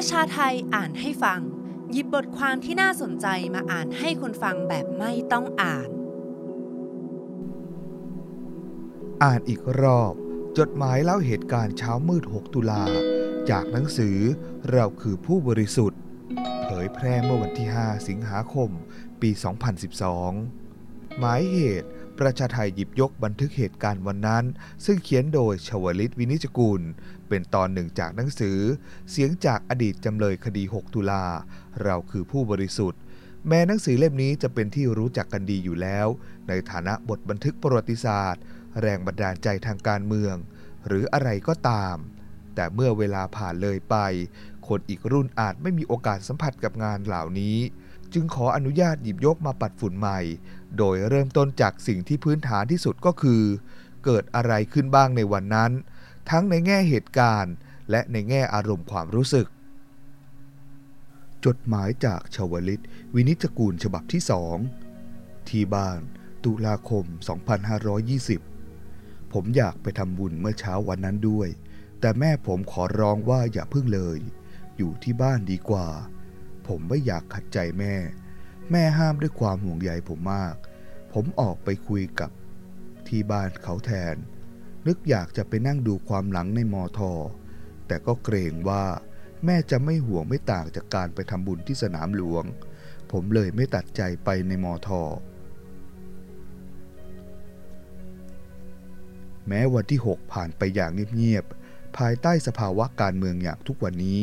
ประชาไทยอ่านให้ฟัง หยิบบทความที่น่าสนใจมาอ่านให้คนฟังแบบไม่ต้องอ่าน อ่านอีกรอบ จดหมายเล่าเหตุการณ์เช้ามืด 6 ตุลา จากหนังสือเราคือผู้บริสุทธิ์ เผยแพร่เมื่อวันที่ 5 สิงหาคม ปี 2012 หมายเหตุ ประชาไทยหยิบยกบันทึกเหตุการณ์วันนั้น ซึ่งเขียนโดยชวลิตวินิจกุล เป็นตอนหนึ่งจากหนังสือ เสียงจากอดีตจำเลยคดี 6 ตุลา เราคือผู้บริสุทธิ์ แม้หนังสือเล่มนี้จะเป็นที่รู้จักกันดีอยู่แล้ว ในฐานะบทบันทึกประวัติศาสตร์ แรงบันดาลใจทางการเมือง หรืออะไรก็ตาม แต่เมื่อเวลาผ่านเลยไป คนอีกรุ่นอาจไม่มีโอกาสสัมผัสกับงานเหล่านี้ จึงขออนุญาตหยิบยกมาปัดฝุ่นใหม่ โดยเริ่มต้นจากสิ่งที่พื้นฐานที่สุดก็คือ เกิดอะไรขึ้นบ้างในวันนั้น ทั้งในแง่เหตุการณ์ และในแง่อารมณ์ความรู้สึก จดหมายจากชาวลิต วินิจกูลฉบับที่สองที่บ้าน ตุลาคม 2520 ผมอยากไปทำบุญเมื่อเช้าวันนั้นด้วย แต่แม่ผมขอร้องว่าอย่าพึ่งเลย อยู่ที่บ้านดีกว่า ผมไม่อยากขัดใจแม่ แม่ห้ามด้วยความห่วงใยผมมาก ผมออกไปคุยกับที่บ้านเขาแทน นึกอยากจะไปนั่งดูความหลังในมอทอ แต่ก็เกรงว่าแม่จะไม่ห่วงไม่ต่างจากการไปทำบุญที่สนามหลวง ผมเลยไม่ตัดใจไปในมอทอ แม้วันที่ 6 ผ่านไปอย่างเงียบๆ ภายใต้สภาวะการเมืองอย่างทุกวันนี้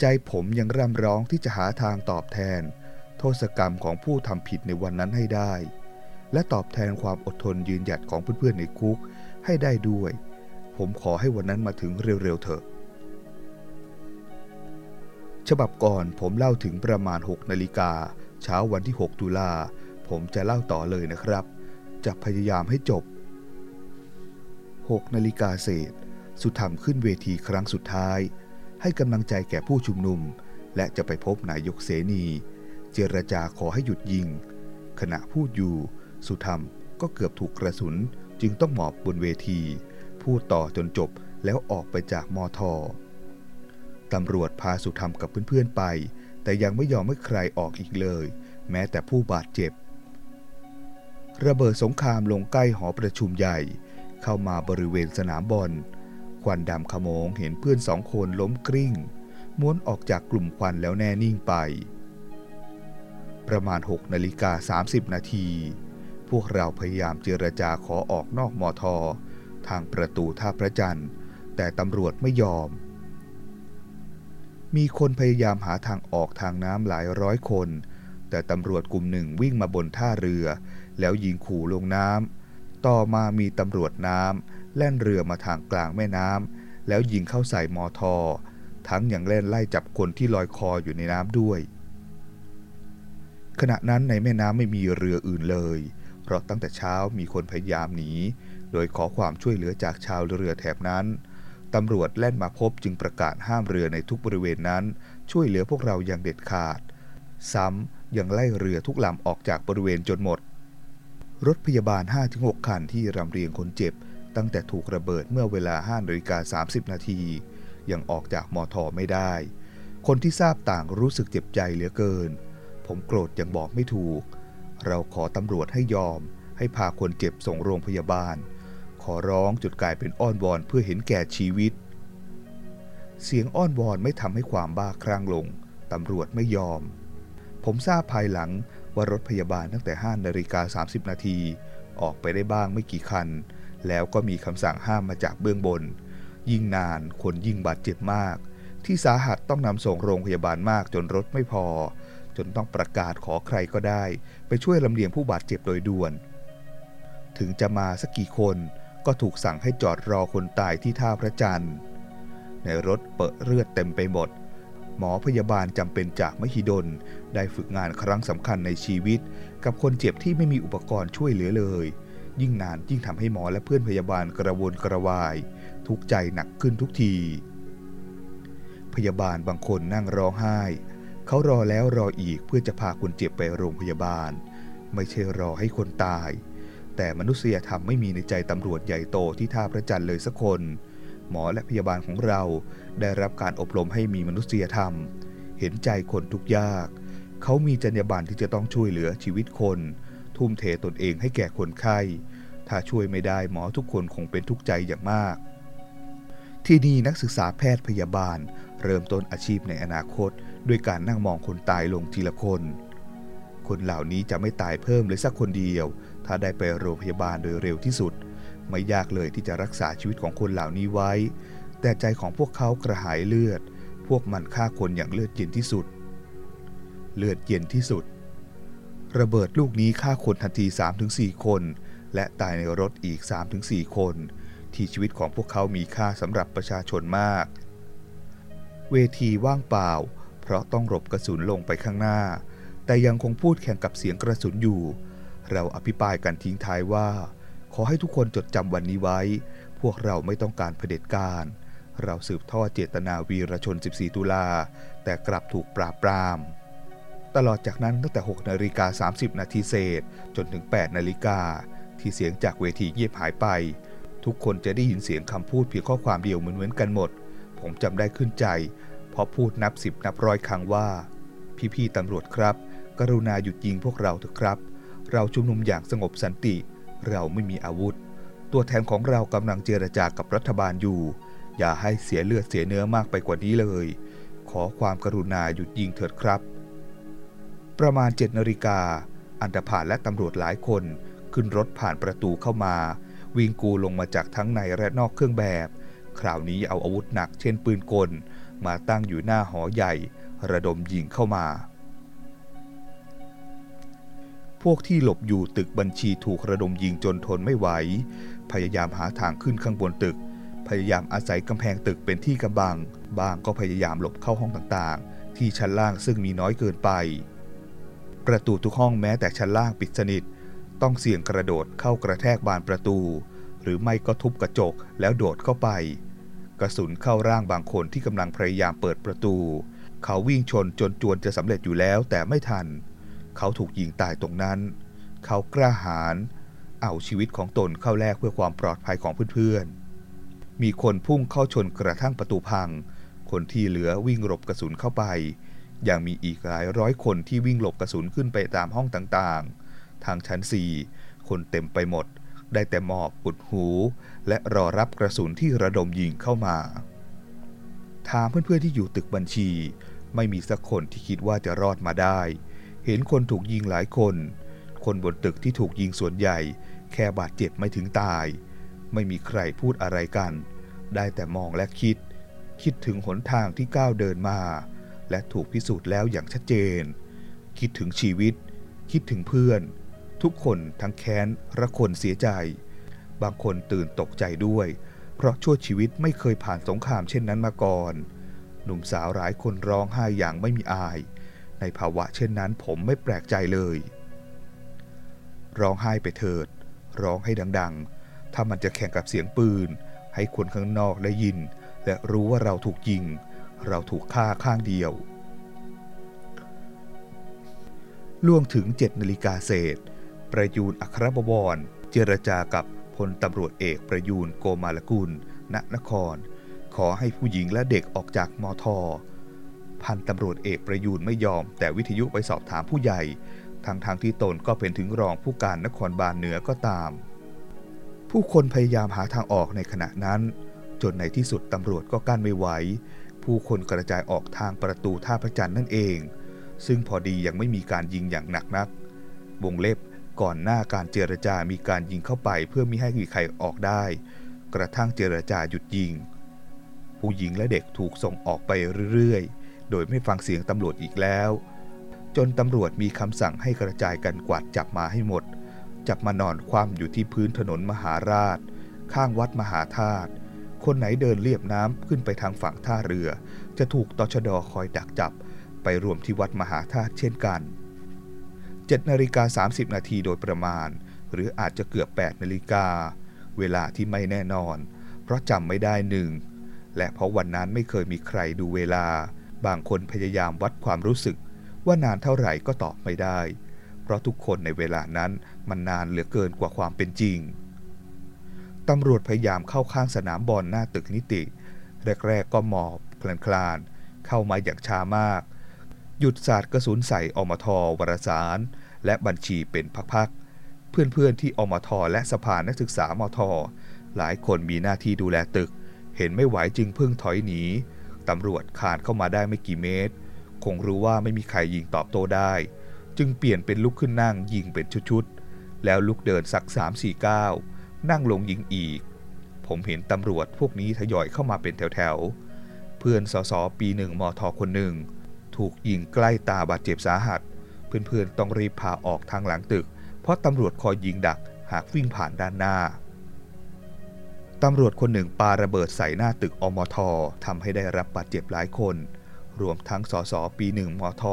ใจผมยังร่ำร้องที่จะหาทางตอบแทน โทษกรรมของผู้ทำผิดในวันนั้นให้ได้ และตอบแทนความอดทนยืนหยัดของเพื่อนๆในคุกให้ได้ด้วย ผมขอให้วันนั้นมาถึงเร็วๆเถอะ ฉบับก่อนผมเล่าถึงประมาณ 6 นาฬิกา เช้าวันที่ 6 ตุลา ผมจะเล่าต่อเลยนะครับ จะพยายามให้จบ 6 นาฬิกาเศษ สุธรรมขึ้นเวทีครั้งสุดท้าย ให้กำลังใจแก่ผู้ชุมนุม และจะไปพบนายกเสนี เจรจาขอให้หยุดยิง ขณะพูดอยู่ สุธรรมก็เกือบถูกกระสุนจึงต้องหมอบบนเวที พูดต่อจนจบแล้วออกไปจากมอทอตำรวจพาสุธรรมกับเพื่อนๆไป แต่ยังไม่ยอมให้ใครออกอีกเลย แม้แต่ผู้บาดเจ็บ ระเบิดสงครามลงใกล้หอประชุมใหญ่ เข้ามาบริเวณสนามบอล ควันดำขโมงเห็นเพื่อนสองคนล้มกลิ้ง ม้วนออกจากกลุ่มควันแล้วแน่นิ่งไป ประมาณ 6นาฬิกา30 นาที พวกเราพยายามเจรจาขอออกนอกมอทอทางประตูท่าพระจันทร์ แต่ตำรวจไม่ยอม มีคนพยายามหาทางออกทางน้ำหลายร้อยคน แต่ตำรวจกลุ่มหนึ่งวิ่งมาบนท่าเรือ แล้วยิงขู่ลงน้ำต่อมามีตำรวจน้ำ แล่นเรือมาทางกลางแม่น้ำแล้วยิงเข้าใส่มอทอ ทั้งย่างเล่นไล่จับคนที่ลอยคออยู่ในน้ำด้วย ขณะนั้นในแม่น้ำไม่มีเรืออื่นเลย เพราะตั้งแต่เช้ามีคนพยายามหนี โดยขอความช่วยเหลือจากชาวเรือแถบนั้นตำรวจแล่นมาพบจึงประกาศห้ามเรือในทุกบริเวณนั้น ช่วยเหลือพวกเราอย่างเด็ดขาด ซ้ำยังไล่เรือทุกลำออกจากบริเวณจนหมด รถพยาบาล 5-6 คันที่รำเรียงคนเจ็บ ตั้งแต่ถูกระเบิดเมื่อเวลา5นาฬิกา30 นาที ยังออกจากมอทอไม่ได้ คนที่ทราบต่างรู้สึกเจ็บใจเหลือเกิน ผมโกรธยังบอกไม่ถูก เราขอตำรวจให้ยอม ให้พาคนเจ็บส่งโรงพยาบาล ขอร้องจุดกลายเป็นอ้อนวอนเพื่อเห็นแก่ชีวิต เสียงอ้อนวอนไม่ทำให้ความบ้าคลั่งลงตำรวจไม่ยอม ผมทราบภายหลังว่ารถพยาบาลตั้งแต่5นาฬิกา30 นาที ออกไปได้บ้างไม่กี่คัน แล้วก็มีคำสั่งห้ามมาจากเบื้องบน ยิ่งนานคนยิ่งบาดเจ็บมาก ที่สาหัสต้องนำส่งโรงพยาบาลมากจนรถไม่พอ จนต้องประกาศขอใครก็ได้ ไปช่วยลำเลียงผู้บาดเจ็บโดยด่วน ถึงจะมาสักกี่คนก็ถูกสั่งให้จอดรอคนตายที่ท่าพระจันทร์ ในรถเปิดเลือดเต็มไปหมด หมอพยาบาลจำเป็นจากมหิดล ได้ฝึกงานครั้งสำคัญในชีวิต กับคนเจ็บที่ไม่มีอุปกรณ์ช่วยเหลือเลย ยิ่งนานยิ่งทำให้หมอและเพื่อนพยาบาลกระวนกระวาย ทุกใจหนักขึ้นทุกที พยาบาลบางคนนั่งร้องไห้ เขารอแล้วรออีกเพื่อจะพาคนเจ็บไปโรงพยาบาล ไม่ใช่รอให้คนตาย แต่มนุษยธรรมไม่มีในใจตำรวจใหญ่โตที่ท่าพระจันทร์เลยสักคน หมอและพยาบาลของเราได้รับการอบรมให้มีมนุษยธรรม เห็นใจคนทุกยาก เขามีจรรยาบรรณที่จะต้องช่วยเหลือชีวิตคน ทุ่มเทตนเองให้แก่คนไข้ ถ้าช่วยไม่ได้หมอทุกคนคงเป็นทุกข์ใจอย่างมาก ที่นี่นักศึกษาแพทย์พยาบาล เริ่มต้นอาชีพในอนาคต ด้วยการนั่งมองคนตายลงทีละคน คนเหล่านี้จะไม่ตายเพิ่มเลยสักคนเดียว ถ้าได้ไปโรงพยาบาลโดยเร็วที่สุด ไม่ยากเลยที่จะรักษาชีวิตของคนเหล่านี้ไว้ แต่ใจของพวกเขากระหายเลือด พวกมันฆ่าคนอย่างเลือดเย็นที่สุด เลือดเย็นที่สุด ระเบิดลูกนี้ฆ่าคนทันที 3-4 คน และตายในรถอีก 3-4 คน ที่ชีวิตของพวกเขามีค่าสำหรับประชาชนมาก เวทีว่างเปล่า เพราะต้องหลบกระสุนลงไปข้างหน้า แต่ยังคงพูดแข่งกับเสียงกระสุนอยู่ เราอภิปรายกันทิ้งท้ายว่า ขอให้ทุกคนจดจำวันนี้ไว้ พวกเราไม่ต้องการเผด็จการ เราสืบทอดเจตนาวีรชน 14 ตุลา แต่กลับถูกปราบปราม ตลอดจากนั้นตั้งแต่ 6 นาฬิกา 30 นาทีเศษ จนถึง 8 นาฬิกา ที่เสียงจากเวทีเงียบหายไป ทุกคนจะได้ยินเสียงคำพูดเพียงข้อความเดียวเหมือนๆกันหมด ผมจำได้ขึ้นใจ เพราะพูดนับสิบนับร้อยครั้งว่า พี่ๆตำรวจครับ กรุณาหยุดยิงพวกเราเถอะครับ เราชุมนุมอย่างสงบสันติ เราไม่มีอาวุธ ตัวแทนของเรากำลังเจรจากับรัฐบาลอยู่ อย่าให้เสียเลือดเสียเนื้อมากไปกว่านี้เลย ขอความกรุณาหยุดยิงเถิดครับ ประมาณ7นาฬิกา อันดาผานและตำรวจหลายคน ขึ้นรถผ่านประตูเข้ามา วิ่งกูลงมาจากทั้งในและนอกเครื่องแบบ คราวนี้เอาอาวุธหนักเช่นปืนกล มาตั้งอยู่หน้าหอใหญ่ ระดมยิงเข้ามา พวกที่หลบอยู่ตึกบัญชีถูกระดมยิงจนทนไม่ไหว พยายามหาทางขึ้นข้างบนตึก พยายามอาศัยกำแพงตึกเป็นที่กำบัง บางก็พยายามหลบเข้าห้องต่างๆ ที่ชั้นล่างซึ่งมีน้อยเกินไป ประตูทุกห้องแม้แต่ชั้นล่างปิดสนิท ต้องเสี่ยงกระโดดเข้ากระแทกบานประตู หรือไม่ก็ทุบกระจกแล้วโดดเข้าไป กระสุนเข้าร่างบางคนที่กำลังพยายามเปิดประตู เขาวิ่งชนจนจวนจะสำเร็จอยู่แล้วแต่ไม่ทัน เขาถูกยิงตายตรงนั้น เขากล้าหาญเอาชีวิตของตนเข้าแลกเพื่อความปลอดภัยของเพื่อนๆมีคนพุ่งเข้าชนกระทั่งประตูพัง คนที่เหลือวิ่งหลบกระสุนเข้าไป ยังมีอีกหลายร้อยคนที่วิ่งหลบกระสุนขึ้นไปตามห้องต่างๆ ทางชั้นสี่คนเต็มไปหมด ได้แต่หมอบอุดหู และรอรับกระสุนที่ระดมยิงเข้ามาถามเพื่อนๆที่อยู่ตึกบัญชี ไม่มีสักคนที่คิดว่าจะรอดมาได้ เห็นคนถูกยิงหลายคน คนบนตึกที่ถูกยิงส่วนใหญ่ แค่บาดเจ็บไม่ถึงตาย ไม่มีใครพูดอะไรกัน ได้แต่มองและคิด คิดถึงหนทางที่ก้าวเดินมา และถูกพิสูจน์แล้วอย่างชัดเจน คิดถึงชีวิต คิดถึงเพื่อน ทุกคนทั้งแค้นระคนเสียใจ บางคนตื่นตกใจด้วย เพราะชั่วชีวิตไม่เคยผ่านสงครามเช่นนั้นมาก่อน หนุ่มสาวหลายคนร้องไห้อย่างไม่มีอาย ในภาวะเช่นนั้นผมไม่แปลกใจเลย ร้องไห้ไปเถิด ร้องให้ดังๆ ถ้ามันจะแข่งกับเสียงปืน ให้คนข้างนอกได้ยิน และรู้ว่าเราถูกยิง เราถูกฆ่าข้างเดียว ล่วงถึง 7นาฬิกาเศษ ประยูนอัครบวร เจรจากับพลตำรวจเอกประยูนโกมาลกุล ณ นคร ขอให้ผู้หญิงและเด็กออกจากมอทอพันตำรวจเอกประยูนไม่ยอม แต่วิทยุไปสอบถามผู้ใหญ่ ทางทางที่ตนก็เป็นถึงรองผู้การนครบาลเหนือก็ตาม ผู้คนพยายามหาทางออกในขณะนั้น จนในที่สุดตำรวจก็กั้นไม่ไหว ผู้คนกระจายออกทางประตูท่าพระจันทร์นั่นเอง ซึ่งพอดียังไม่มีการยิงอย่างหนักนัก วงเล็บก่อนหน้าการเจรจามีการยิงเข้าไปเพื่อมิให้มีใครออกได้ กระทั่งเจรจาหยุดยิง ผู้หญิงและเด็กถูกส่งออกไปเรื่อยๆ โดยไม่ฟังเสียงตำรวจอีกแล้ว จนตำรวจมีคำสั่งให้กระจายกันกวาดจับมาให้หมด จับมานอนคว่ำอยู่ที่พื้นถนนมหาราช ข้างวัดมหาธาตุ คนไหนเดินเลียบน้ำขึ้นไปทางฝั่งท่าเรือ จะถูกตชดคอยดักจับ ไปรวมที่วัดมหาธาตุเช่นกัน7นาฬิกา30 นาทีโดยประมาณ หรืออาจจะเกือบ 8 นาฬิกา เวลาที่ไม่แน่นอน เพราะจำไม่ได้หนึ่ง และเพราะวันนั้นไม่เคยมีใครดูเวลา บางคนพยายามวัดความรู้สึก ว่านานเท่าไหร่ก็ตอบไม่ได้ เพราะทุกคนในเวลานั้นมันนานเหลือเกินกว่าความเป็นจริง ตำรวจพยายามเข้าข้างสนามบอลหน้าตึกนิติ แรกๆก็หมอบคลานคลาน เข้ามาอย่างช้ามาก หยุดสาดกระสุนใส่อมทวารสาร และบัญชีเป็นพักๆ เพื่อนๆที่อมทและสภานักศึกษามท หลายคนมีหน้าที่ดูแลตึก เห็นไม่ไหวจึงพึ่งถอยหนี ตำรวจขานเข้ามาได้ไม่กี่เมตร คงรู้ว่าไม่มีใครยิงตอบโต้ได้ จึงเปลี่ยนเป็นลุกขึ้นนั่งยิงเป็นชุดๆ แล้วลุกเดินสักสามสี่ก้าว นั่งลงยิงอีก ผมเห็นตำรวจพวกนี้ทยอยเข้ามาเป็นแถวๆ เพื่อนสสปีหนึ่งมทคนหนึ่ง ถูกยิงใกล้ตาบาดเจ็บสาหัส เพื่อนๆต้องรีบพาออกทางหลังตึก เพราะตำรวจคอยยิงดักหากวิ่งผ่านด้านหน้าตำรวจคนหนึ่งปาระเบิดใส่หน้าตึกอมททำให้ได้รับบาดเจ็บหลายคน รวมทั้งสสปีหนึ่งมท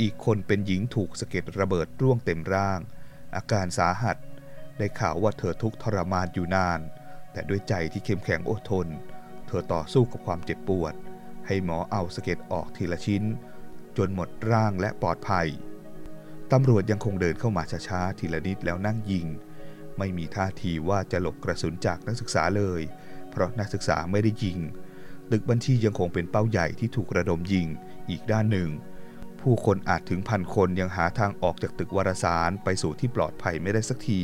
อีกคนเป็นหญิงถูกสะเก็ดระเบิดร่วงเต็มร่าง อาการสาหัส ได้ข่าวว่าเธอทุกข์ทรมานอยู่นาน แต่ด้วยใจที่เข้มแข็งอดทน เธอต่อสู้กับความเจ็บปวด ให้หมอเอาสะเก็ดออกทีละชิ้น จนหมดร่างและปลอดภัยตำรวจยังคงเดินเข้ามาช้าๆทีละนิดแล้วนั่งยิง ไม่มีท่าทีว่าจะหลบกระสุนจากนักศึกษาเลย เพราะนักศึกษาไม่ได้ยิงตึกบัญชียังคงเป็นเป้าใหญ่ที่ถูกระดมยิงอีกด้านหนึ่ง ผู้คนอาจถึงพันคนยังหาทางออกจากตึกวารสารไปสู่ที่ปลอดภัยไม่ได้สักที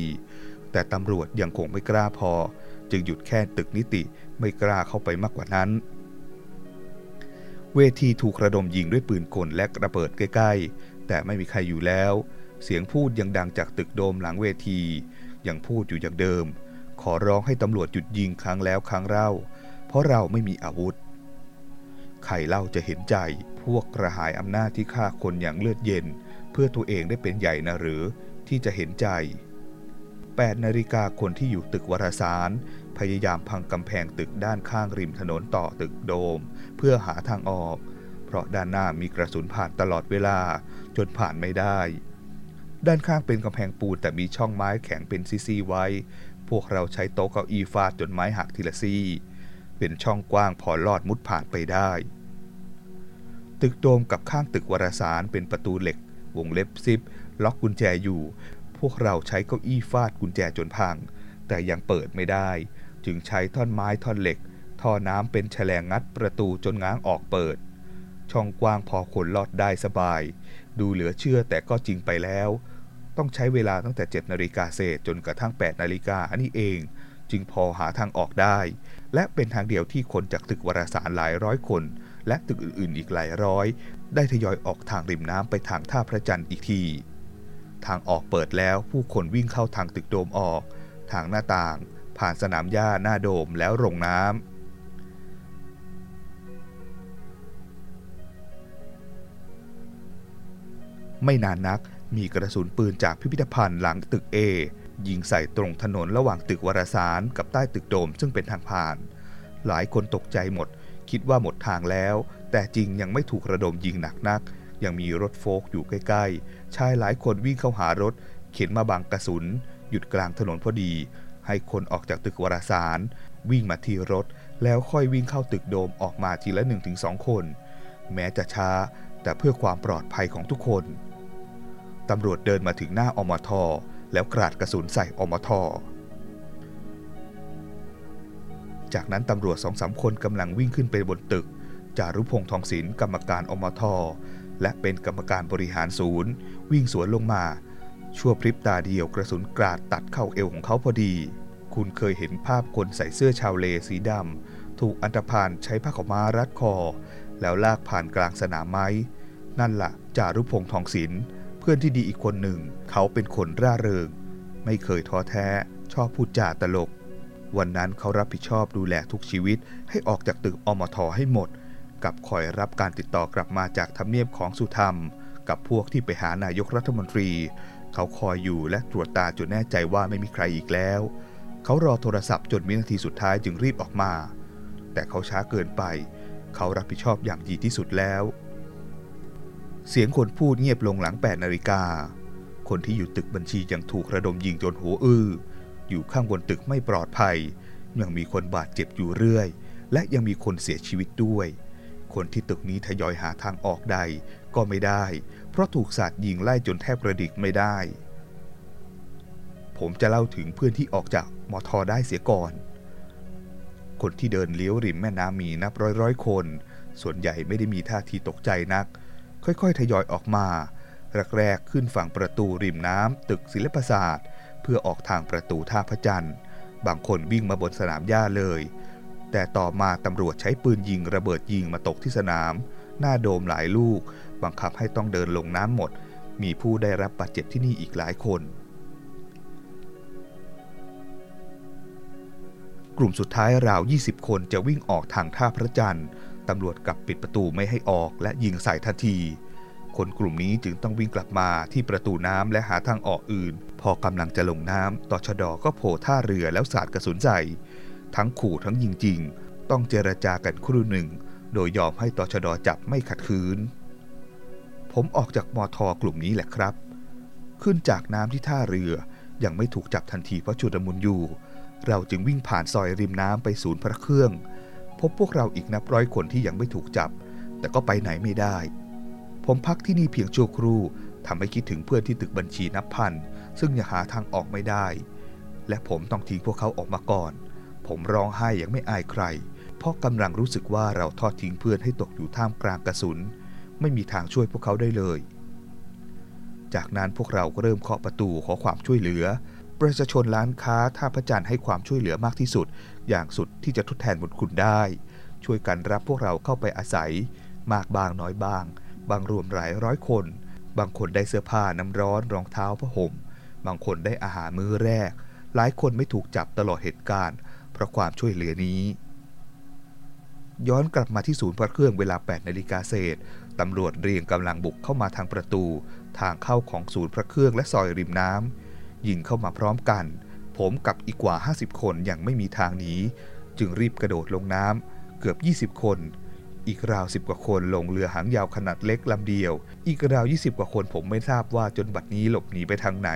แต่ตำรวจยังคงไม่กล้าพอ จึงหยุดแค่ตึกนิติไม่กล้าเข้าไปมากกว่านั้น เวทีถูกระดมยิงด้วยปืนกลและระเบิดใกล้ๆ แต่ไม่มีใครอยู่แล้ว เสียงพูดยังดังจากตึกโดมหลังเวที ยังพูดอยู่อย่างเดิม ขอร้องให้ตำรวจหยุดยิงครั้งแล้วครั้งเล่า เพราะเราไม่มีอาวุธใครเล่าจะเห็นใจพวกกระหายอำนาจที่ฆ่าคนอย่างเลือดเย็น เพื่อตัวเองได้เป็นใหญ่นะหรือที่จะเห็นใจ 8นาฬิกาคนที่อยู่ตึกวารสาร พยายามพังกำแพงตึกด้านข้างริมถนนต่อตึกโดม เพื่อหาทางออก เพราะด้านหน้ามีกระสุนผ่านตลอดเวลา จนผ่านไม่ได้ ด้านข้างเป็นกำแพงปูนแต่มีช่องไม้แข็งเป็นซี่ๆไว้ พวกเราใช้โต๊ะเก้าอี้ฟาดจนไม้หักทีละซี่เป็นช่องกว้างพอลอดมุดผ่านไปได้ ตึกโดมกับข้างตึกวารสารเป็นประตูเหล็ก วงเล็บซิปล็อกกุญแจอยู่ พวกเราใช้เก้าอี้ฟาดกุญแจจนพัง แต่ยังเปิดไม่ได้ จึงใช้ท่อนไม้ท่อนเหล็ก ท่อน้ำเป็นแฉลงงัดประตูจนง้างออกเปิด ช่องกว้างพอคนลอดได้สบาย ดูเหลือเชื่อแต่ก็จริงไปแล้ว ต้องใช้เวลาตั้งแต่ 7 นาฬิกาเศษจนกระทั่ง 8 นาฬิกาอันนี้เอง จึงพอหาทางออกได้ และเป็นทางเดียวที่คนจากตึกวารสารหลายร้อยคน และตึกอื่นๆ อีกหลายร้อย ได้ทยอยออกทางริมน้ำไปทางท่าพระจันทร์อีกที ทางออกเปิดแล้วผู้คนวิ่งเข้าทางตึกโดมออก ทางหน้าต่าง ผ่านสนามหญ้าหน้าโดมแล้วลงน้ำไม่นานนักมีกระสุนปืนจากพิพิธภัณฑ์หลังตึก A ยิงใส่ตรงถนนระหว่างตึกวารสารกับใต้ตึกโดมซึ่งเป็นทางผ่าน หลายคนตกใจหมด คิดว่าหมดทางแล้ว แต่จริงยังไม่ถูกระดมยิงหนักนัก ยังมีรถโฟล์กอยู่ใกล้ๆ ชายหลายคนวิ่งเข้าหารถ เข็นมาบังกระสุน หยุดกลางถนนพอดี ให้คนออกจากตึกวารสาร วิ่งมาที่รถ แล้วค่อยวิ่งเข้าตึกโดมออกมาทีละ1-2คน แม้จะช้า แต่เพื่อความปลอดภัยของทุกคน ตำรวจเดินมาถึงหน้าอมทแล้วกราดกระสุนใส่อมทจากนั้นตำรวจสองสามคนกำลังวิ่งขึ้นไปบนตึก จารุพงษ์ทองศิลป์กรรมการอมท และเป็นกรรมการบริหารศูนย์ วิ่งสวนลงมา ชั่วพริบตาเดียวกระสุนกราดตัดเข้าเอวของเขาพอดี คุณเคยเห็นภาพคนใส่เสื้อชาวเลสีดำถูกอันธพาลใช้ผ้าขาวม้ารัดคอ แล้วลากผ่านกลางสนามไม้ นั่นละ่ะจารุพงษ์ทองศิลป์เพื่อนที่ดีอีกคนหนึ่ง เขาเป็นคนร่าเริง ไม่เคยท้อแท้ ชอบพูดจาตลก วันนั้นเขารับผิดชอบดูแลทุกชีวิตให้ออกจากตึกอมทให้หมด กับคอยรับการติดต่อกลับมาจากทำเนียบของสุธรรม กับพวกที่ไปหานายกรัฐมนตรี เขาคอยอยู่และตรวจตาจนแน่ใจว่าไม่มีใครอีกแล้ว เขารอโทรศัพท์จนวินาทีสุดท้ายจึงรีบออกมา แต่เขาช้าเกินไป เขารับผิดชอบอย่างดีที่สุดแล้ว เสียงคนพูดเงียบลงหลัง8นาฬิกาคนที่อยู่ตึกบัญชียังถูกระดมยิงจนหัวอื้อ อยู่ข้างบนตึกไม่ปลอดภัย ยังมีคนบาดเจ็บอยู่เรื่อย และยังมีคนเสียชีวิตด้วย คนที่ตึกนี้ทยอยหาทางออกใดก็ไม่ได้ เพราะถูกสาดยิงไล่จนแทบกระดิกไม่ได้ ผมจะเล่าถึงเพื่อนที่ออกจากมอทอได้เสียก่อน คนที่เดินเลี้ยวริมแม่น้ำมีนับร้อยร้อยคน ส่วนใหญ่ไม่ได้มีท่าทีตกใจนัก ค่อยๆ ทยอยออกมาแรกๆขึ้นฝั่งประตูริมน้ำตึกศิลปศาสตร์ เพื่อออกทางประตูท่าพระจันทร์ บางคนวิ่งมาบนสนามหญ้าเลย แต่ต่อมาตำรวจใช้ปืนยิงระเบิดยิงมาตกที่สนาม หน้าโดมหลายลูก บังคับให้ต้องเดินลงน้ำหมด มีผู้ได้รับบาดเจ็บที่นี่อีกหลายคน กลุ่มสุดท้ายราว 20 คนจะวิ่งออกทางท่าพระจันทร์ตำรวจกลับปิดประตูไม่ให้ออกและยิงใส่ทันที คนกลุ่มนี้จึงต้องวิ่งกลับมาที่ประตูน้ำและหาทางออกอื่น พอกำลังจะลงน้ำต่อชะดอก็โผล่ท่าเรือแล้วสาดกระสุนใส่ ทั้งขู่ทั้งยิงจริง ต้องเจรจากันครู่หนึ่ง โดยยอมให้ตชดจับไม่ขัดขืน ผมออกจากมอทอกลุ่มนี้แหละครับ ขึ้นจากน้ำที่ท่าเรือ ยังไม่ถูกจับทันทีเพราะชุดมุนอยู่ เราจึงวิ่งผ่านซอยริมน้ำไปศูนย์พระเครื่อง พบพวกเราอีกนับร้อยคนที่ยังไม่ถูกจับ แต่ก็ไปไหนไม่ได้ ผมพักที่นี่เพียงชั่วครู่ทำให้คิดถึงเพื่อนที่ตึกบัญชีนับพัน ซึ่งยังหาทางออกไม่ได้ และผมต้องทิ้งพวกเขาออกมาก่อน ผมร้องไห้อย่างไม่อายใคร เพราะกำลังรู้สึกว่าเราทอดทิ้งเพื่อนให้ตกอยู่ท่ามกลางกระสุน ไม่มีทางช่วยพวกเขาได้เลย จากนั้นพวกเราก็เริ่มเคาะประตูขอความช่วยเหลือ ประชาชนร้านค้าท่าพระจันทร์ให้ความช่วยเหลือมากที่สุด อย่างสุดที่จะทดแทนบุญคุณได้ ช่วยกันรับพวกเราเข้าไปอาศัย มากบางน้อยบาง บางรวมหลายร้อยคน บางคนได้เสื้อผ้าน้ำร้อนรองเท้าผ้าห่ม บางคนได้อาหารมื้อแรกหลายคนไม่ถูกจับตลอดเหตุการณ์ เพราะความช่วยเหลือนี้ ย้อนกลับมาที่ศูนย์พระเครื่องเวลา 8 นาฬิกาเศษตำรวจเรียงกำลังบุกเข้ามาทางประตู ทางเข้าของศูนย์พระเครื่องและซอยริมน้ำยิงเข้ามาพร้อมกัน ผมกับอีกกว่า 50 คนยังไม่มีทางหนีจึงรีบกระโดดลงน้ำเกือบ 20 คน อีกราว10กว่าคนลงเรือหางยาวขนาดเล็กลำเดียว อีกราว 20 กว่าคนผมไม่ทราบว่าจนบัดนี้หลบหนีไปทางไหน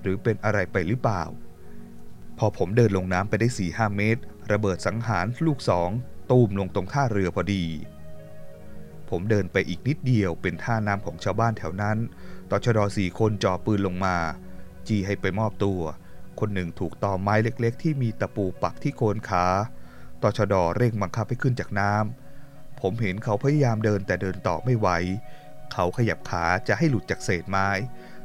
หรือเป็นอะไรไปหรือเปล่า พอผมเดินลงน้ำไปได้4-5เมตร ระเบิดสังหารลูกสองตูมลงตรงท่าเรือพอดี ผมเดินไปอีกนิดเดียวเป็นท่าน้ำของชาวบ้านแถวนั้นต่อชดสี่คนจ่อปืนลงมา จี้ให้ไปมอบตัว คนหนึ่งถูกตอไม้เล็กๆ ที่มีตะปูปักที่โคนขาต่อชดเร่งบังคับให้ขึ้นจากน้ำผมเห็นเขาพยายามเดินแต่เดินต่อไม่ไหว เขาขยับขาจะให้หลุดจากเศษไม้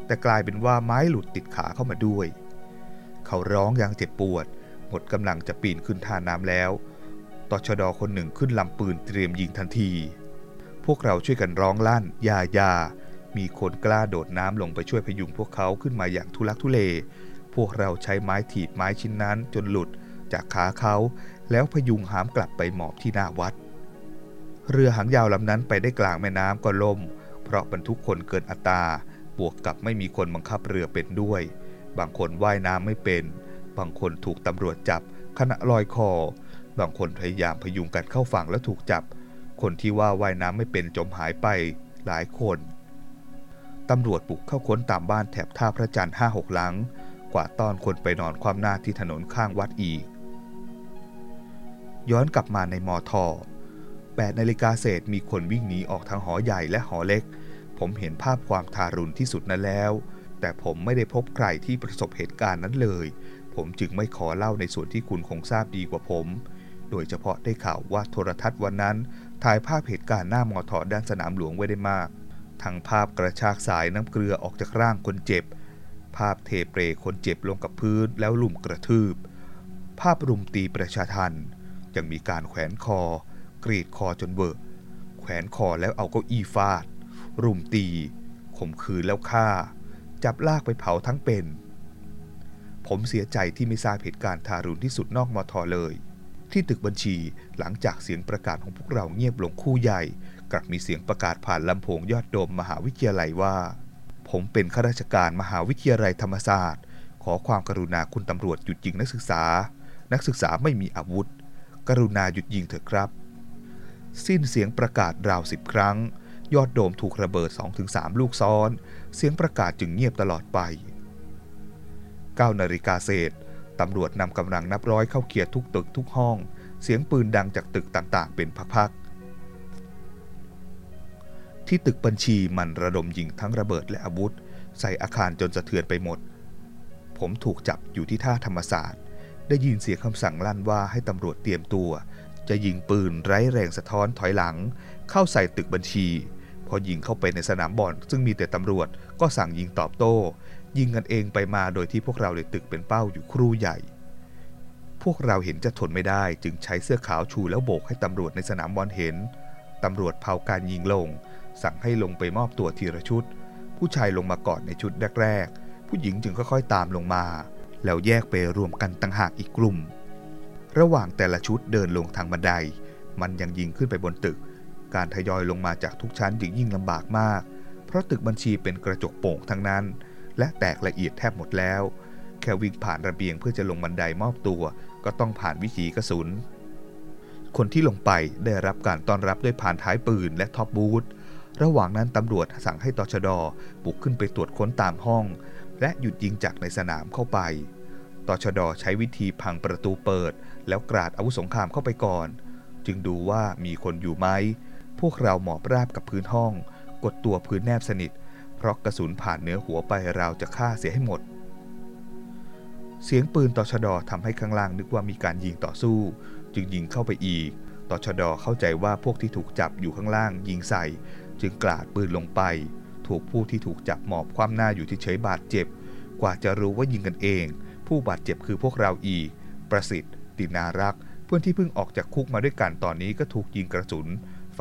แต่กลายเป็นว่าไม้หลุดติดขาเข้ามาด้วย เขาร้องอย่างเจ็บปวด หมดกำลังจะปีนขึ้นท่าน้ำแล้วตชดคนหนึ่งขึ้นลำปืนเตรียมยิงทันที พวกเราช่วยกันร้องลั่นยายามีคนกล้าโดดน้ำลงไปช่วยพยุงพวกเขาขึ้นมาอย่างทุลักทุเล พวกเราใช้ไม้ถีบไม้ชิ้นนั้นจนหลุดจากขาเขาแล้วพยุงหามกลับไปหมอบที่หน้าวัด เรือหางยาวลำนั้นไปได้กลางแม่น้ำก็ล่ม เพราะบรรทุกคนเกินอัตรา บวกกับไม่มีคนบังคับเรือเป็นด้วย บางคนว่ายน้ำไม่เป็น บางคนถูกตำรวจจับขณะลอยคอ บางคนพยายามพยุงกันเข้าฝั่งแล้วถูกจับ คนที่ว่าว่ายน้ำไม่เป็นจมหายไปหลายคนตำรวจบุกเข้าค้นตามบ้านแถบท่าพระจันทร์ห้าหกหลัง กว่าต้อนคนไปนอนความหน้าที่ถนนข้างวัดอีก ย้อนกลับมาในมอทอ8นาฬิกาเศษมีคนวิ่งหนีออกทางหอใหญ่และหอเล็ก ผมเห็นภาพความทารุณที่สุดนั้นแล้ว แต่ผมไม่ได้พบใครที่ประสบเหตุการณ์นั้นเลย ผมจึงไม่ขอเล่าในส่วนที่คุณคงทราบดีกว่าผม โดยเฉพาะได้ข่าวว่าโทรทัศน์วันนั้น ถ่ายภาพเหตุการณ์หน้ามอทอด้านสนามหลวงไว้ได้มาก ทั้งภาพกระชากสายน้ำเกลือออกจากร่างคนเจ็บ ภาพเทเปรคนเจ็บลงกับพื้นแล้วลุ่มกระทืบ ภาพรุมตีประชาทันยังมีการแขวนคอ กรีดคอจนเวอะแขวนคอแล้วเอาเก้าอี้ฟาด รุมตีข่มขืนแล้วฆ่า จับลากไปเผาทั้งเป็น ผมเสียใจที่ไม่ทราบเหตุการณ์ทารุณที่สุดนอกมอทอเลย ที่ตึกบัญชีหลังจากเสียงประกาศของพวกเราเงียบลงคู่ใหญ่ กลับมีเสียงประกาศผ่านลำโพงยอดโดมมหาวิทยาลัยว่า ผมเป็นข้าราชการมหาวิทยาลัยธรรมศาสตร์ ขอความกรุณาคุณตำรวจหยุดยิงนักศึกษา นักศึกษาไม่มีอาวุธ กรุณาหยุดยิงเถอะครับ สิ้นเสียงประกาศราวสิบครั้ง ยอดโดมถูกระเบิด 2-3 ลูกซ้อน เสียงประกาศจึงเงียบตลอดไป9นาฬิกาเศษตำรวจนำกำลังนับร้อยเข้าเคลียร์ทุกตึกทุกห้อง เสียงปืนดังจากตึกต่างๆ เป็นพักๆ ที่ตึกบัญชีมันระดมยิงทั้งระเบิดและอาวุธ ใส่อาคารจนสะเทือนไปหมดผผมถูกจับอยู่ที่ท่าธรรมศาสตร์ ได้ยินเสียงคำสั่งลั่นว่าให้ตำรวจเตรียมตัว จะยิงปืนไร้แรงสะท้อนถอยหลัง เข้าใส่ตึกบัญชี พอยิงเข้าไปในสนามบอลซึ่งมีแต่ตำรวจก็สั่งยิงตอบโต้ ยิงกันเองไปมาโดยที่พวกเราในตึกเป็นเป้าอยู่ครู่ใหญ่ พวกเราเห็นจะทนไม่ได้จึงใช้เสื้อขาวชูแล้วโบกให้ตำรวจในสนามบอลเห็นตำรวจเผาการยิงลง สั่งให้ลงไปมอบตัวทีละชุด ผู้ชายลงมาก่อนในชุดแรกๆ ผู้หญิงจึงค่อยๆตามลงมา แล้วแยกไปรวมกันต่างหากอีกกลุ่ม ระหว่างแต่ละชุดเดินลงทางบันได มันยังยิงขึ้นไปบนตึก การทยอยลงมาจากทุกชั้นจึงยิ่งลำบากมาก เพราะตึกบัญชีเป็นกระจกโป่งทั้งนั้น และแตกละเอียดแทบหมดแล้ว แค่วิ่งผ่านระเบียงเพื่อจะลงบันไดมอบตัว ก็ต้องผ่านวิถีกระสุน คนที่ลงไปได้รับการต้อนรับด้วยผ่านท้ายปืนและท็อปบูธระหว่างนั้นตำรวจสั่งให้ตชดบุกขึ้นไปตรวจค้นตามห้อง และหยุดยิงจากในสนามเข้าไปตชดใช้วิธีพังประตูเปิด แล้วกราดอาวุธสงครามเข้าไปก่อน จึงดูว่ามีคนอยู่ไหม พวกเราหมอบราบกับพื้นห้อง กดตัวพื้นแนบสนิท เพราะกระสุนผ่านเนื้อหัวไปเราจะฆ่าเสียให้หมด เสียงปืนต่อชะดอทำให้ข้างล่างนึกว่ามีการยิงต่อสู้ จึงยิงเข้าไปอีก ต่อชะดอเข้าใจว่าพวกที่ถูกจับอยู่ข้างล่างยิงใส่ จึงกราดปืนลงไป ถูกผู้ที่ถูกจับหมอบคว่ำหน้าอยู่ที่เฉยบาดเจ็บ กว่าจะรู้ว่ายิงกันเอง ผู้บาดเจ็บคือพวกเราอีก ประสิทธิ์ตินารักเพื่อนที่เพิ่งออกจากคุกมาด้วยกันตอนนี้ก็ถูกยิงกระสุน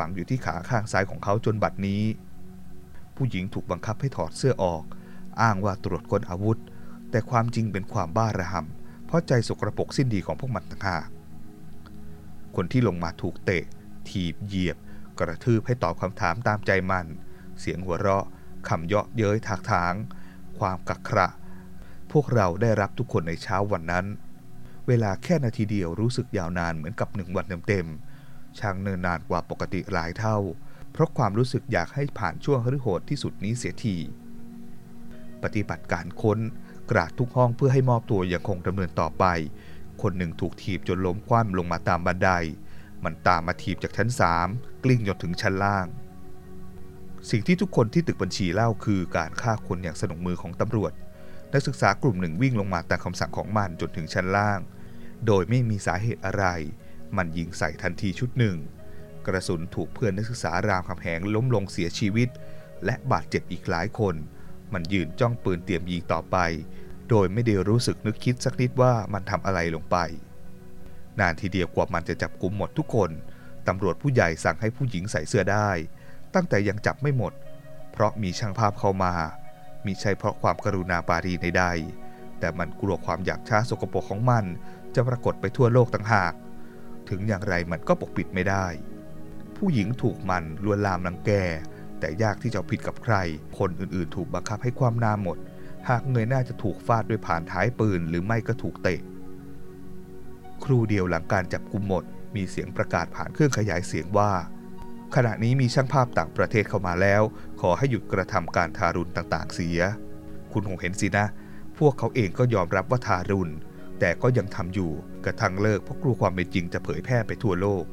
ฝังอยู่ที่ขาข้างซ้ายของเขาจนบัดนี้ ผู้หญิงถูกบังคับให้ถอดเสื้อออก อ้างว่าตรวจค้นอาวุธ แต่ความจริงเป็นความบ้าระห่ำเพราะใจสกรปรกสิ้นดีของพวกมันต่างหากคนที่ลงมาถูกเตะ ถีบเหยียบ กระทืบให้ตอบคำถามตามใจมัน เสียงหัวเราะคำเยาะเย้ยถากถาง ความกักขระ พวกเราได้รับทุกคนในเช้าวันนั้น เวลาแค่นาทีเดียวรู้สึกยาวนานเหมือนกับหนึ่งวันเต็มๆ ช่างเนินนานกว่าปกติหลายเท่า เพราะความรู้สึกอยากให้ผ่านช่วงฤโหดที่สุดนี้เสียที ปฏิบัติการค้นกราดทุกห้องเพื่อให้มอบตัวยังคงดำเนินต่อไป คนหนึ่งถูกถีบจนล้มคว่ำลงมาตามบันได มันตามมาถีบจากชั้นสามกลิ้งจนถึงชั้นล่าง สิ่งที่ทุกคนที่ตึกบัญชีเล่าคือการฆ่าคนอย่างสนุกมือของตำรวจ นักศึกษากลุ่มหนึ่งวิ่งลงมาตามคำสั่งของมันจนถึงชั้นล่าง โดยไม่มีสาเหตุอะไร มันยิงใส่ทันทีชุดหนึ่ง กระสุนถูกเพื่อนนักศึกษารามคำแหงล้มลงเสียชีวิต และบาดเจ็บอีกหลายคน มันยืนจ้องปืนเตรียมยิงต่อไป โดยไม่ได้รู้สึกนึกคิดสักนิดว่ามันทำอะไรลงไป นานทีเดียวกว่ามันจะจับกลุ่มหมดทุกคนตำรวจผู้ใหญ่สั่งให้ผู้หญิงใส่เสื้อได้ ตั้งแต่ยังจับไม่หมด เพราะมีช่างภาพเข้ามา มีใช่เพราะความกรุณาปารีในใดแต่มันกลัวความอยากช้าสกปรกของมัน จะปรากฏไปทั่วโลกต่างหาก ถึงอย่างไรมันก็ปกปิดไม่ได้ ผู้หญิงถูกมันลวนลามรังแก แต่ยากที่จะผิดกับใคร คนอื่นๆ ถูกบังคับให้ความหน้าหมด หากเงยหน้าจะถูกฟาดด้วยผ่านท้ายปืนหรือไม่ก็ถูกเตะ ครูเดียวหลังการจับกุมหมด มีเสียงประกาศผ่านเครื่องขยายเสียงว่า ขณะนี้มีช่างภาพต่างประเทศเข้ามาแล้ว ขอให้หยุดกระทำการทารุณต่างๆ เสีย คุณคงเห็นสินะ พวกเขาเองก็ยอมรับว่าทารุณ แต่ก็ยังทำอยู่กระทั่งเลิกเพราะกลัวความเป็นจริงจะเผยแพร่ไปทั่วโลก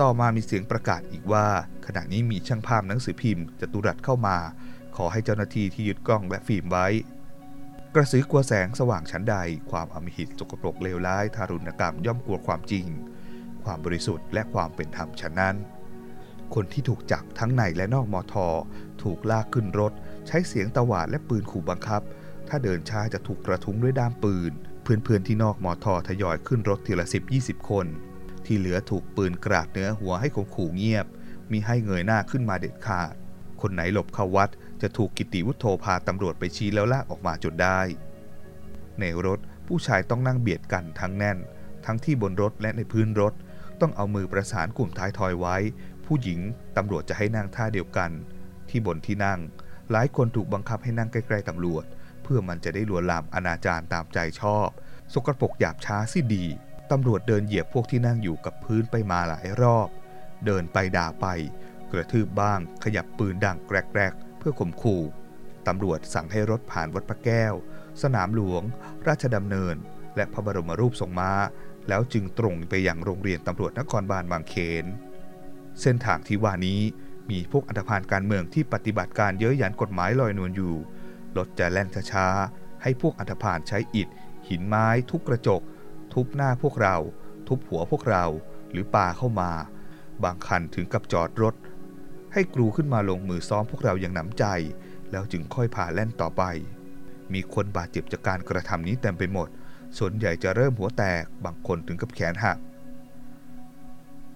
ต่อมามีเสียงประกาศอีกว่า ขณะนี้มีช่างภาพหนังสือพิมพ์จตุรัสเข้ามา ขอให้เจ้าหน้าที่ที่ยึดกล้องและฟิล์มไว้ กระสือกลัวแสงสว่างชั้นใด ความอมหิตสกปรกเลวร้ายทารุณกรรมย่อมกลัวความจริง ความบริสุทธิ์และความเป็นธรรมฉะนั้น คนที่ถูกจับทั้งในและนอกมอทอถูกลากขึ้นรถ ใช้เสียงตะหวาดและปืนขู่บังคับ ถ้าเดินช้าจะถูกกระทุ้งด้วยด้ามปืน เพื่อนๆที่นอกมอทอทยอยขึ้นรถทีละสิบยี่สิบคน ที่เหลือถูกปืนกราดเนื้อหัวให้คงขู่เงียบมีให้เงยหน้าขึ้นมาเด็ดขาด คนไหนหลบเข้าวัดจะถูกกิติวุฒโธพาตำรวจไปชี้แล้วลากออกมาจนได้ ในรถผู้ชายต้องนั่งเบียดกันทั้งแน่น ทั้งที่บนรถและในพื้นรถ ต้องเอามือประสานกลุ่มท้ายทอยไว้ ผู้หญิงตำรวจจะให้นั่งท่าเดียวกัน ที่บนที่นั่ง หลายคนถูกบังคับให้นั่งใกล้ๆตำรวจ พื่อมันจะได้ลวนลามอนาจารตามใจชอบ สกรปรกหยาบช้าสิดี ตำรวจเดินเหยียบพวกที่นั่งอยู่กับพื้นไปมาหลายรอบ เดินไปด่าไป กระทืบบ้าง ขยับปืนดังแกรกๆ เพื่อข่มขู่ ตำรวจสั่งให้รถผ่านวัดพระแก้ว สนามหลวง ราชดำเนิน และพระบรมรูปทรงม้า แล้วจึงตรงไปยังโรงเรียนตำรวจนครบาลบางเขน เส้นทางที่ว่านี้มีพวกอันธพาลการเมืองที่ปฏิบัติการเย้ยหยันกฎหมายลอยนวลอยู่ รถจะแล่นช้าๆให้พวกอันธพาลใช้อิฐ หินไม้ทุบกระจก ทุบหน้าพวกเรา ทุบหัวพวกเราหรือป่าเข้ามา บางคันถึงกับจอดรถ ให้กรูขึ้นมาลงมือซ้อมพวกเราอย่างหนำใจ แล้วจึงค่อยพาแล่นต่อไป มีคนบาดเจ็บจากการกระทำนี้เต็มไปหมด ส่วนใหญ่จะเริ่มหัวแตกบางคนถึงกับแขนหัก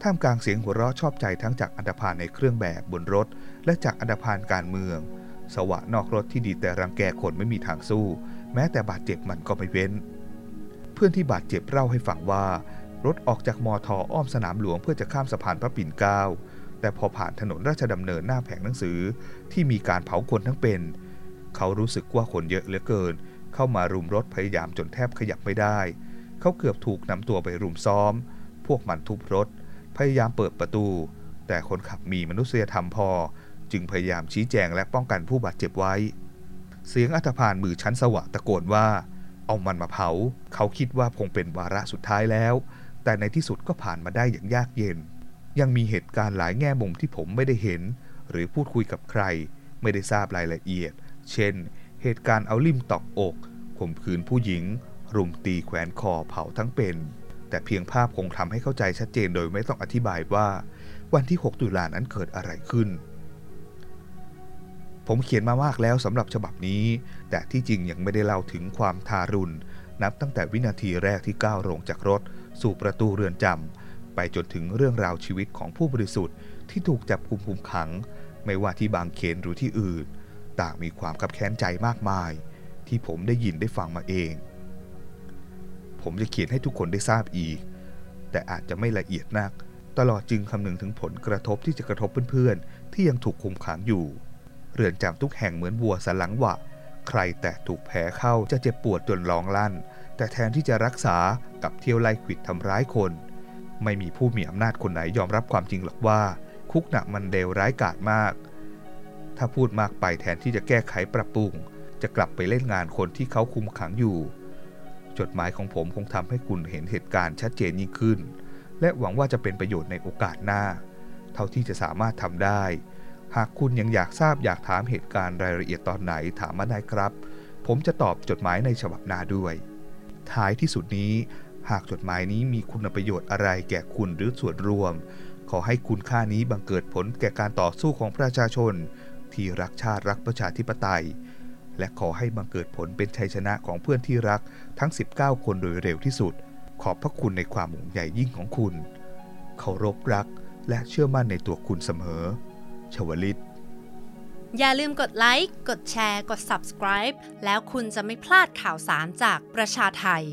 ท่ามกลางเสียงหัวเราะชอบใจทั้งจากอันดพานในเครื่องแบบบนรถ และจากอันดพานการเมือง สวะนอกรถที่ดีแต่รังแกคนไม่มีทางสู้ แม้แต่บาดเจ็บมันก็ไม่เว้น เพื่อนที่บาดเจ็บเล่าให้ฟังว่า รถออกจากมอทออ้อมสนามหลวงเพื่อจะข้ามสะพานพระปิ่นเกล้าแต่พอผ่านถนนราชดำเนินหน้าแผงหนังสือที่มีการเผาคนทั้งเป็น เขารู้สึกว่าคนเยอะเหลือเกิน เข้ามารุมรถพยายามจนแทบขยับไม่ได้ เขาเกือบถูกนำตัวไปรุมซ้อม พวกมันทุบรถ พยายามเปิดประตู แต่คนขับมีมนุษยธรรมพอ จึงพยายามชี้แจงและป้องกันผู้บาดเจ็บไว้ เสียงอัธพาลมือชั้นสวะตะโกนว่า เอามันมาเผา เขาคิดว่าคงเป็นวาระสุดท้ายแล้ว แต่ในที่สุดก็ผ่านมาได้อย่างยากเย็น ยังมีเหตุการณ์หลายแง่มุมที่ผมไม่ได้เห็น หรือพูดคุยกับใคร ไม่ได้ทราบรายละเอียด เช่น เหตุการณ์เอาลิ่มตอกอกข่มขืนผู้หญิง รุมตีแขวนคอเผาทั้งเป็น แต่เพียงภาพคงทำให้เข้าใจชัดเจนโดยไม่ต้องอธิบายว่าวันที่ 6 ตุลานั้นเกิดอะไรขึ้น ผมเขียนมามากแล้วสำหรับฉบับนี้ แต่ที่จริงยังไม่ได้เล่าถึงความทารุณ นับตั้งแต่วินาทีแรกที่ก้าวลงจากรถ สู่ประตูเรือนจำไปจนถึงเรื่องราวชีวิตของผู้บริสุทธิ์ที่ถูกจับกุมคุมขัง ไม่ว่าที่บางเขนหรือที่อื่น ต่างมีความขับแค้นใจมากมาย ที่ผมได้ยินได้ฟังมาเอง ผมจะเขียนให้ทุกคนได้ทราบอีก แต่อาจจะไม่ละเอียดนัก ตลอดจึงคำนึงถึงผลกระทบที่จะกระทบเพื่อนๆที่ยังถูกคุมขังอยู่ เรือนจำทุกแห่งเหมือนวัวสันหลังหวะ ใครแต่ถูกแผลเข้าจะเจ็บปวดจนร้องลั่น แต่แทนที่จะรักษากับเที่ยวไล่ขิดทำร้ายคน ไม่มีผู้มีอำนาจคนไหนยอมรับความจริงหรอกว่า คุกหนักมันเลวร้ายกาจมาก ถ้าพูดมากไปแทนที่จะแก้ไขปรับปรุง จะกลับไปเล่นงานคนที่เขาคุมขังอยู่ จดหมายของผมคงทำให้คุณเห็นเหตุการณ์ชัดเจนยิ่งขึ้น และหวังว่าจะเป็นประโยชน์ในโอกาสหน้า เท่าที่จะสามารถทำได้ หากคุณยังอยากทราบอยากถามเหตุการณ์รายละเอียดตอนไหนถามมาได้ครับ ผมจะตอบจดหมายในฉบับหน้าด้วย ท้ายที่สุดนี้ หากจดหมายนี้มีคุณประโยชน์อะไรแก่คุณหรือส่วนรวม ขอให้คุณค่านี้บังเกิดผลแก่การต่อสู้ของประชาชน ที่รักชาติรักประชาธิปไตย และขอให้บังเกิดผลเป็นชัยชนะของเพื่อนที่รักทั้ง 19 คนโดยเร็วที่สุด ขอบพระคุณในความห่วงใยยิ่งของคุณ เคารพรักและเชื่อมั่นในตัวคุณเสมอ ชวลิต อย่าลืมกดไลค์ กดแชร์ กด subscribe แล้วคุณจะไม่พลาดข่าวสารจากประชาไทย